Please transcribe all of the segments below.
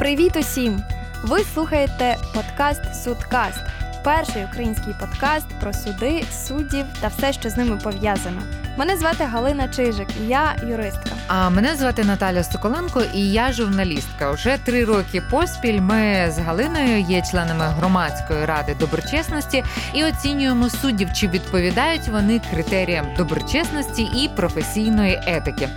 Привіт усім! Ви слухаєте подкаст Судкаст, перший український подкаст про суди, суддів та все, що з ними пов'язано. Мене звати Галина Чижик, я юристка. А мене звати Наталя Соколенко, і я журналістка. Уже три роки поспіль ми з Галиною є членами громадської ради доброчесності і оцінюємо суддів, чи відповідають вони критеріям доброчесності і професійної етики.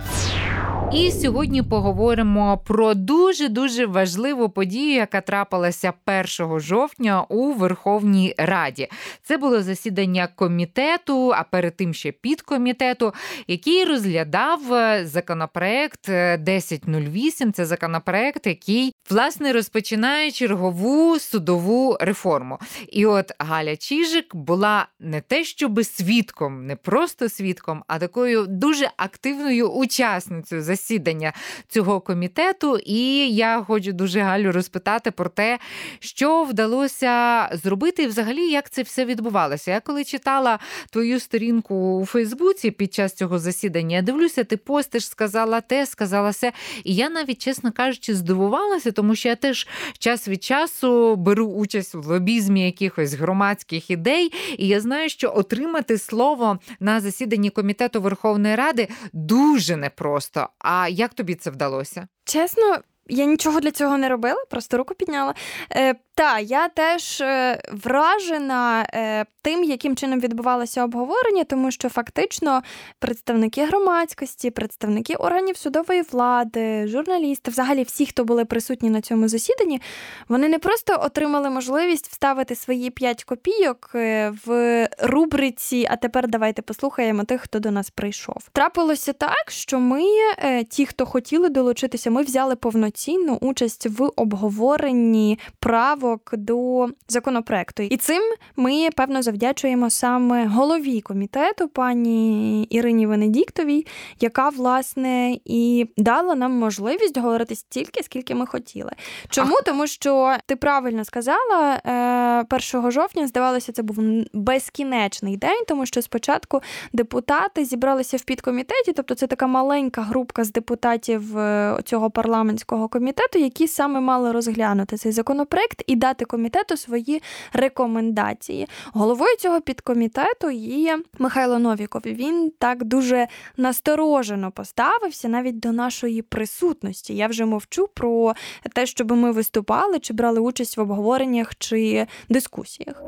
І сьогодні поговоримо про дуже дуже важливу подію, яка трапилася 1 жовтня у Верховній Раді. Це було засідання комітету, а перед тим ще підкомітету, який розглядав е, законопроект 1008. Е, Це законопроект, який власне розпочинає чергову судову реформу. І от Галя Чижик була не те, щоби свідком, не просто свідком, а такою дуже активною учасницею засідання засідання цього комітету, і я хочу дуже Галю розпитати про те, що вдалося зробити, і взагалі як це все відбувалося. Я коли читала твою сторінку у Фейсбуці під час цього засідання, я дивлюся, ти постиш, сказала те, сказала все. І я навіть, чесно кажучи, здивувалася, тому що я теж час від часу беру участь в лобізмі якихось громадських ідей, і я знаю, що отримати слово на засіданні комітету Верховної Ради дуже непросто. А як тобі це вдалося? Чесно, я нічого для цього не робила, просто руку підняла. Е, Та, я теж е, вражена е, тим, яким чином відбувалося обговорення, тому що фактично представники громадськості, представники органів судової влади, журналісти, взагалі всі, хто були присутні на цьому засіданні, вони не просто отримали можливість вставити свої п'ять копійок е, в рубриці. А тепер давайте послухаємо тих, хто до нас прийшов. Трапилося так, що ми, е, ті, хто хотіли долучитися, ми взяли повноцінно повноцінну участь в обговоренні правок до законопроекту. І цим ми певно завдячуємо саме голові комітету, пані Ірині Венедіктовій, яка власне і дала нам можливість говорити стільки, скільки ми хотіли. Чому? Тому що ти правильно сказала, 1 е, жовтня здавалося, це був безкінечний день, тому що спочатку депутати зібралися в підкомітеті, тобто це така маленька групка з депутатів е, цього парламентського бюджетного комітету, які саме мали розглянути цей законопроект і дати комітету свої рекомендації. Головою цього підкомітету є Михайло Новіков. Він так дуже насторожено поставився навіть до нашої присутності. Я вже мовчу про те, щоб ми виступали чи брали участь в обговореннях чи дискусіях.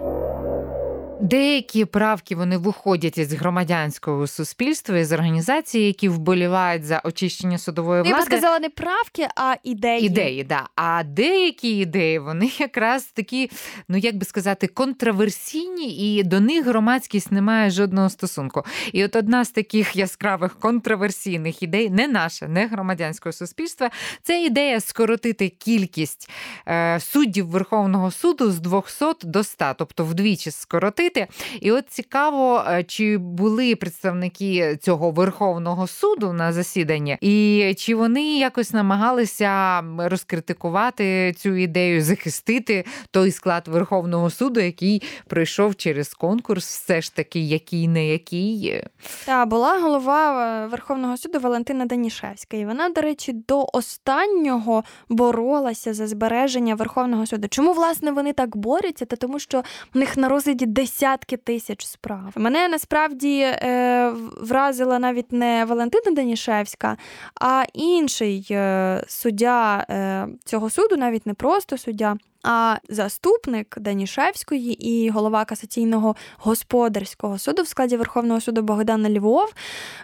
Деякі правки вони виходять із громадянського суспільства із організацій, які вболівають за очищення судової влади. Я би сказала не правки, а ідеї. Ідеї, да. А деякі ідеї вони якраз такі, ну як би сказати, контроверсійні, і до них громадськість не має жодного стосунку. І от одна з таких яскравих контроверсійних ідей, не наша, не громадянського суспільства, це ідея скоротити кількість е, суддів Верховного суду з 200 до 100, тобто вдвічі скоротити робити. І от цікаво, е, чи були представники цього Верховного суду на засіданні, і чи вони якось намагалися розкритикувати цю ідею, захистити той склад Верховного суду, який пройшов через конкурс, все ж таки, який не який. Так, була голова е, Верховного суду Валентина Данішевська, і вона, до речі, до останнього боролася за збереження Верховного суду. Чому власне вони так борються? Та тому, що в них на розгляді десятки десятки тисяч справ. Мене насправді е, вразила навіть не Валентина Данішевська, а інший е, суддя е, цього суду, навіть не просто суддя. А заступник Данішевської і голова касаційного господарського суду в складі Верховного суду Богдана Львов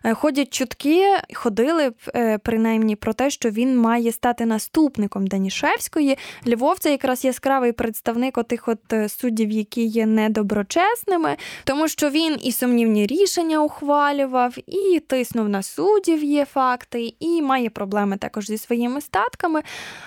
е, ходять чутки, ходили е, принаймні про те, що він має стати наступником Данішевської. Львов це якраз яскравий представник отих от е, суддів, які є недоброчесними, тому що він і сумнівні рішення ухвалював, і тиснув на суддів, є факти, і має проблеми також зі своїми статками.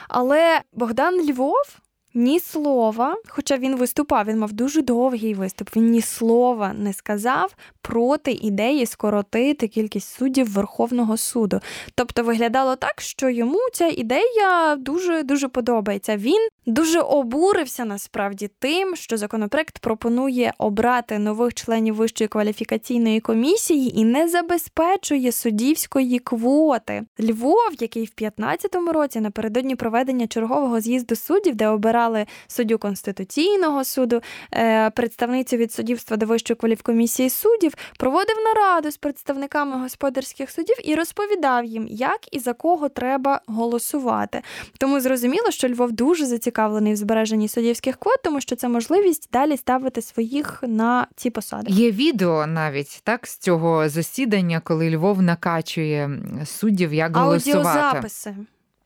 Але Богдан Львов ні слова, хоча він виступав, він мав дуже довгий виступ. Він ні слова не сказав проти ідеї скоротити кількість суддів Верховного суду. Тобто виглядало так, що йому ця ідея дуже дуже подобається. Він дуже обурився насправді тим, що законопроект пропонує обрати нових членів вищої кваліфікаційної комісії і не забезпечує суддівської квоти. Львов, який в 15-му році напередодні проведення чергового з'їзду суддів, де обирали суддю Конституційного суду, е, представницю від суддівства до вищої кваліфкомісії суддів, проводив нараду з представниками господарських судів і розповідав їм, як і за кого треба голосувати. Тому зрозуміло, що Львов дуже зацікавлений в збереженні суддівських квот, тому що це можливість далі ставити своїх на ці посади. Є відео навіть так з цього засідання, коли Львов накачує суддів, як голосувати. Аудіозаписи.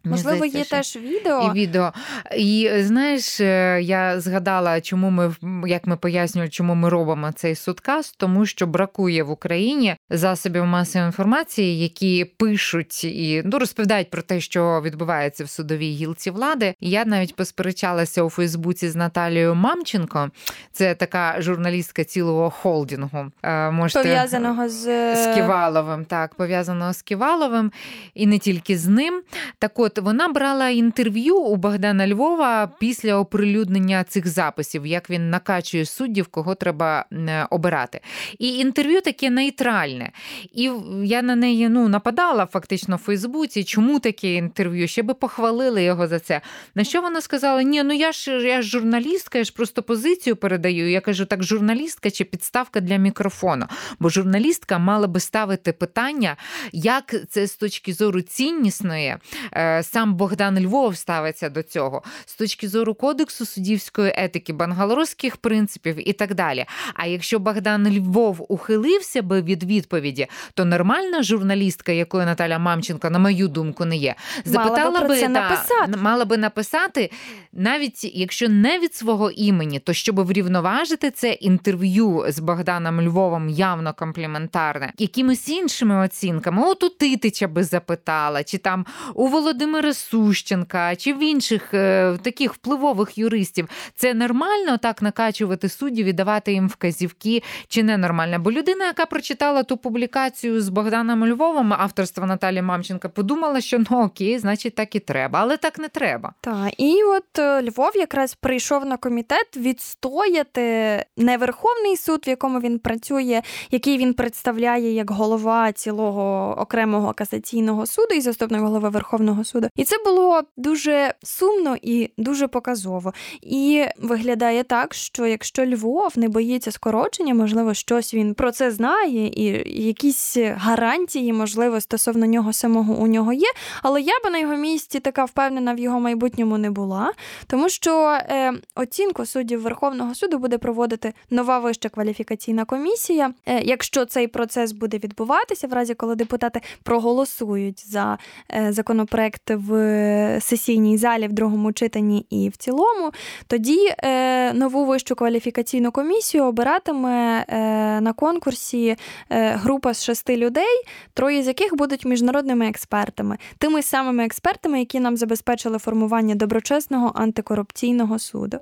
Можливо, здається, є що... теж відео. І відео. І знаєш, е, я згадала, чому ми як ми пояснюємо, чому ми робимо цей судкаст, тому що бракує в Україні засобів масової інформації, які пишуть і ну, розповідають про те, що відбувається в судовій гілці влади. І я навіть посперечалася у Фейсбуці з Наталією Мамченко. Це така журналістка цілого холдингу. Е, можете... Пов'язаного з з Ківаловим, так пов'язаного з Ківаловим, і не тільки з ним. Так от вона брала інтерв'ю у Богдана Львова після оприлюднення цих записів, як він накачує суддів, кого треба е, обирати. І інтерв'ю таке нейтральне. І я на неї ну, нападала фактично в Фейсбуці. Чому таке інтерв'ю? Ще би похвалили його за це. На що вона сказала: Ні, ну я ж я ж журналістка, я ж просто позицію передаю. Я кажу, так журналістка чи підставка для мікрофону. Бо журналістка мала би ставити питання, як це з точки зору ціннісної. Сам Богдан Львов ставиться до цього з точки зору кодексу суддівської етики, бангалорських принципів і так далі. А якщо Богдан Львов ухилився би від відповіді, то нормальна журналістка, якою Наталя Мамченко, на мою думку, не є, запитала мала би, би, та, написати. мала би написати, навіть якщо не від свого імені, то щоб врівноважити це інтерв'ю з Богданом Львовом явно компліментарне, якимись іншими оцінками, от у Титича би запитала, чи там у Володимира Сущенка чи в інших е, таких впливових юристів. Це нормально так накачувати суддів і давати їм вказівки, чи не нормально? Бо людина, яка прочитала ту публікацію з Богданом Львовом, авторства Наталі Мамченка, подумала, що ну окей, значить так і треба, але так не треба. Так, і от е, Львов якраз прийшов на комітет відстояти не Верховний суд, в якому він працює, який він представляє як голова цілого окремого касаційного суду і заступник голови Верховного суду. І це було дуже сумно і дуже показово. І виглядає так, що якщо Львов не боїться скорочення, можливо, щось він про це знає, і якісь гарантії, можливо, стосовно нього самого у нього є. Але я би на його місці така впевнена в його майбутньому не була, тому що е, оцінку суддів Верховного суду буде проводити нова вища кваліфікаційна комісія. Е, якщо цей процес буде відбуватися, в разі коли депутати проголосують за е, законопроект в сесійній залі в другому читанні і в цілому, тоді е, нову вищу кваліфікаційну комісію обиратиме е, на конкурсі е, група з шести людей, троє з яких будуть міжнародними експертами, тими самими експертами, які нам забезпечили формування доброчесного антикорупційного суду.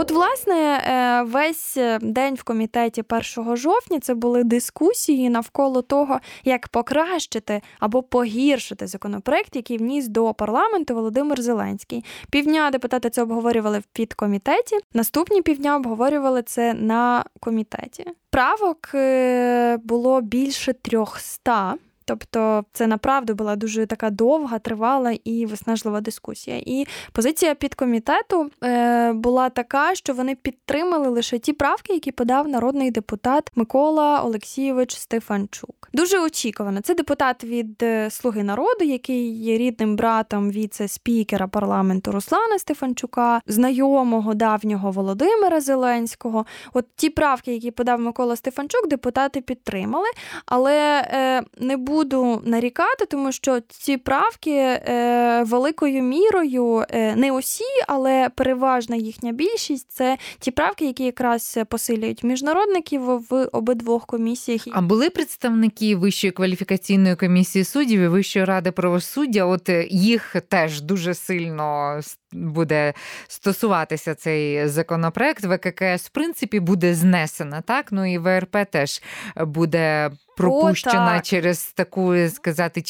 От, власне, е, весь е, день в комітеті 1 жовтня це були дискусії навколо того, як покращити або погіршити законопроект, який вніс до парламенту Володимир Зеленський. Півдня депутати це обговорювали в підкомітеті. Наступні півдня обговорювали це на комітеті. Правок е, було більше трьохста. Тобто це направду була дуже така довга, тривала і виснажлива дискусія. І позиція підкомітету е, була така, що вони підтримали лише ті правки, які подав народний депутат Микола Олексійович Стефанчук. Дуже очікувано. Це депутат від е, Слуги народу, який є рідним братом віце-спікера парламенту Руслана Стефанчука, знайомого давнього Володимира Зеленського. От ті правки, які подав Микола Стефанчук, депутати підтримали, але е, не було буду нарікати, тому що ці правки е, великою мірою е, не усі, але переважна їхня більшість це ті правки, які якраз посилюють міжнародників в обидвох комісіях. А були представники Вищої кваліфікаційної комісії суддів і Вищої ради правосуддя? От е, їх теж дуже сильно буде стосуватися цей законопроект. ВККС в принципі буде знесена, так ну і ВРП теж буде пропущена О, через таку сказати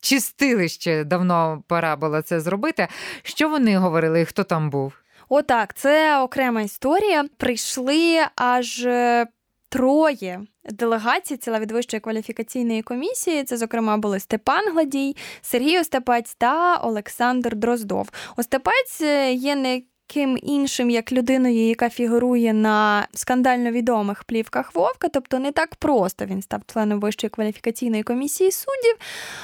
чистилище. Давно пора було це зробити. Що вони говорили? Хто там був? Отак, це окрема історія. Прийшли аж е, троє делегацій ціла від вищої кваліфікаційної комісії. Це, зокрема, були Степан Гладій, Сергій Остапець та Олександр Дроздов. Остапець е, є не ким іншим, як людиною, яка фігурує на скандально відомих плівках Вовка, тобто не так просто він став членом Вищої кваліфікаційної комісії суддів,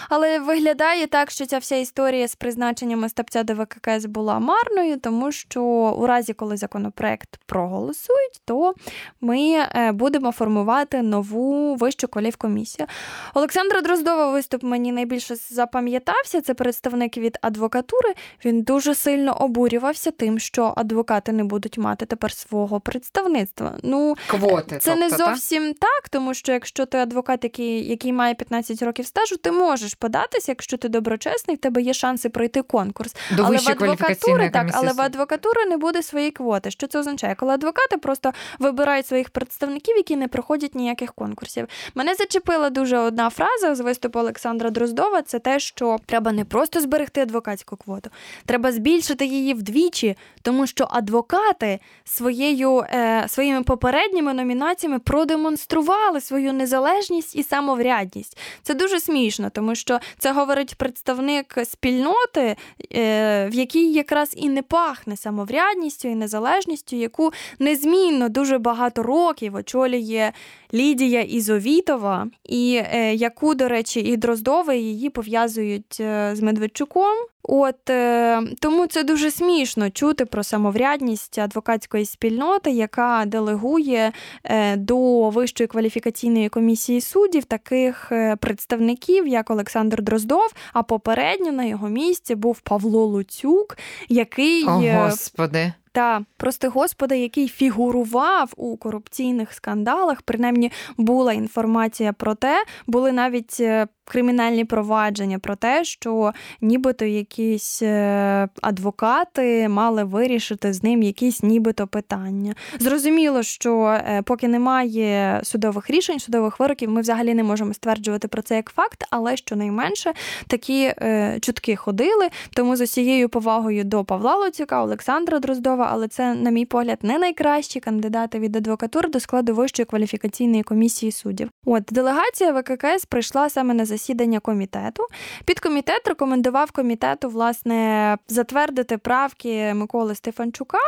але виглядає так, що ця вся історія з призначенням Остапця до ВККС була марною, тому що у разі, коли законопроект проголосують, то ми е, будемо формувати нову вищу кваліфкомісію. Олександра Дроздова виступ мені найбільше запам'ятався. Це представник від адвокатури. Він дуже сильно обурювався тим, що що адвокати не будуть мати тепер свого представництва. Ну квоти це тобто, не зовсім та? так, тому що якщо ти адвокат, який який має 15 років стажу, ти можеш податися, якщо ти доброчесний, в тебе є шанси пройти конкурс. До але в адвокатури так, але в адвокатури не буде своєї квоти. Що це означає? Коли адвокати просто вибирають своїх представників, які не проходять ніяких конкурсів. Мене зачепила дуже одна фраза з виступу Олександра Дроздова. Це те, що треба не просто зберегти адвокатську квоту, треба збільшити її вдвічі, тому що адвокати своєю, е, своїми попередніми номінаціями продемонстрували свою незалежність і самоврядність. Це дуже смішно, тому що це говорить представник спільноти, е, в якій якраз і не пахне самоврядністю і незалежністю, яку незмінно дуже багато років очолює Лідія Ізовітова, і е, яку, до речі, і Дроздове її пов'язують е, з Медведчуком. От е, тому це дуже смішно чути про самоврядність адвокатської спільноти, яка делегує е, до Вищої кваліфікаційної комісії суддів таких е, представників, як Олександр Дроздов. А попередньо на його місці був Павло Луцюк, який О, Господи. Та прости господа, який фігурував у корупційних скандалах, принаймні була інформація про те, були навіть кримінальні провадження про те, що нібито якісь е, адвокати мали вирішити з ним якісь нібито питання. Зрозуміло, що е, поки немає судових рішень, судових вироків, ми взагалі не можемо стверджувати про це як факт, але щонайменше такі е, чутки ходили. Тому з усією повагою до Павла Луцюка, Олександра Дроздова, але це, на мій погляд, не найкращі кандидати від адвокатури до складу Вищої кваліфікаційної комісії суддів. От делегація ВККС прийшла саме на засідання комітету. Підкомітет рекомендував комітету власне затвердити правки Миколи Стефанчука,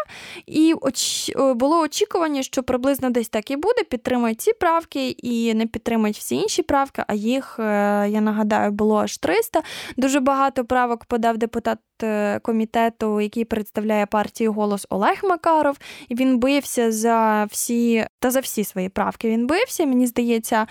і оч... було очікування, що приблизно десь так і буде. Підтримають ці правки і не підтримають всі інші правки. А їх е, я нагадаю було аж 300. Дуже багато правок подав депутат комітету, який представляє партію голос Олег Макаров, і він бився за всі та за всі свої правки. Він бився. Мені здається,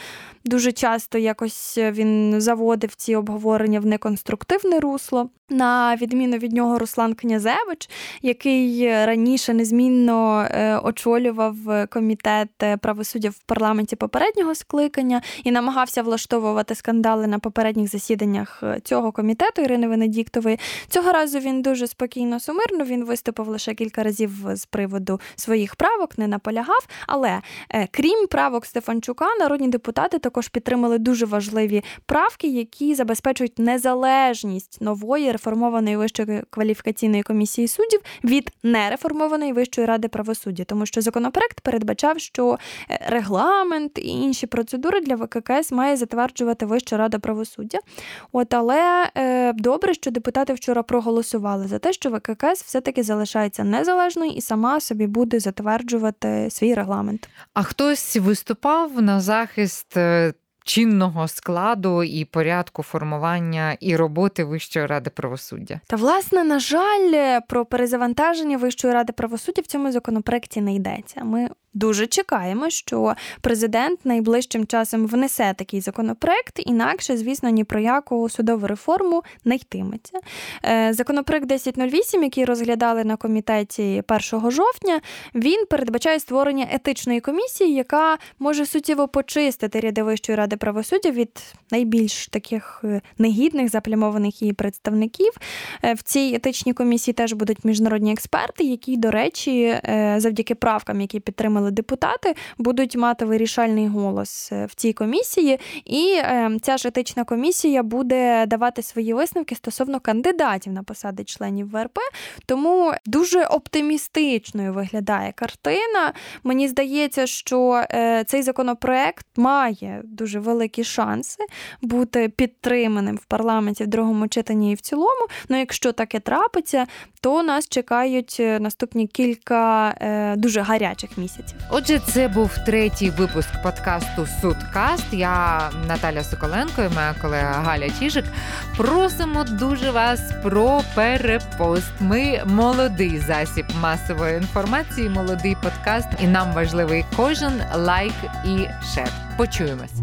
дуже часто якось він заводив ці обговорення в неконструктивне русло. На відміну від нього, Руслан Князевич, який раніше незмінно е, очолював комітет правосуддя в парламенті попереднього скликання і намагався влаштовувати скандали на попередніх засіданнях цього комітету Ірини Венедіктової. Цього разу він дуже спокійно сумирно. Він виступив лише кілька разів з приводу своїх правок, не наполягав. Але е, крім правок Стефанчука, народні депутати також підтримали дуже важливі правки, які забезпечують незалежність нової реформованої вищої кваліфікаційної комісії суддів від нереформованої вищої ради правосуддя, тому що законопроект передбачав, що е, регламент і інші процедури для ВККС має затверджувати Вища рада правосуддя. От але е, добре, що депутати вчора проголосували проголосували за те, що ВККС все-таки залишається незалежною і сама собі буде затверджувати свій регламент. А хтось виступав на захист. Е, чинного складу і порядку формування і роботи Вищої ради правосуддя. Та власне, на жаль, про перезавантаження Вищої ради правосуддя в цьому законопроекті не йдеться. Ми дуже чекаємо, що президент найближчим часом внесе такий законопроект, інакше, звісно, ні про яку судову реформу не йтиметься. Е, законопроект 1008, який розглядали на комітеті 1 жовтня, він передбачає створення етичної комісії, яка може суттєво почистити ряди Вищої ради правосуддя від найбільш таких е, негідних заплямованих її представників. Е, в цій етичній комісії теж будуть міжнародні експерти, які, до речі, завдяки правкам, які підтримали депутати, будуть мати вирішальний голос в цій комісії. І ця ж етична комісія буде давати свої висновки стосовно кандидатів на посади членів ВРП. Тому дуже оптимістичною виглядає картина. Мені здається, що е, цей законопроект має дуже великі шанси бути підтриманим в парламенті в другому читанні і в цілому. Ну, якщо таке трапиться, то нас чекають е, наступні кілька е, дуже гарячих місяців. Отже, це був третій випуск подкасту Судкаст. Я Наталя Соколенко і моя колега Галя Чіжик. Просимо дуже вас про перепост. Ми молодий засіб масової інформації, молодий подкаст, і нам важливий кожен лайк і шер. Почуємось.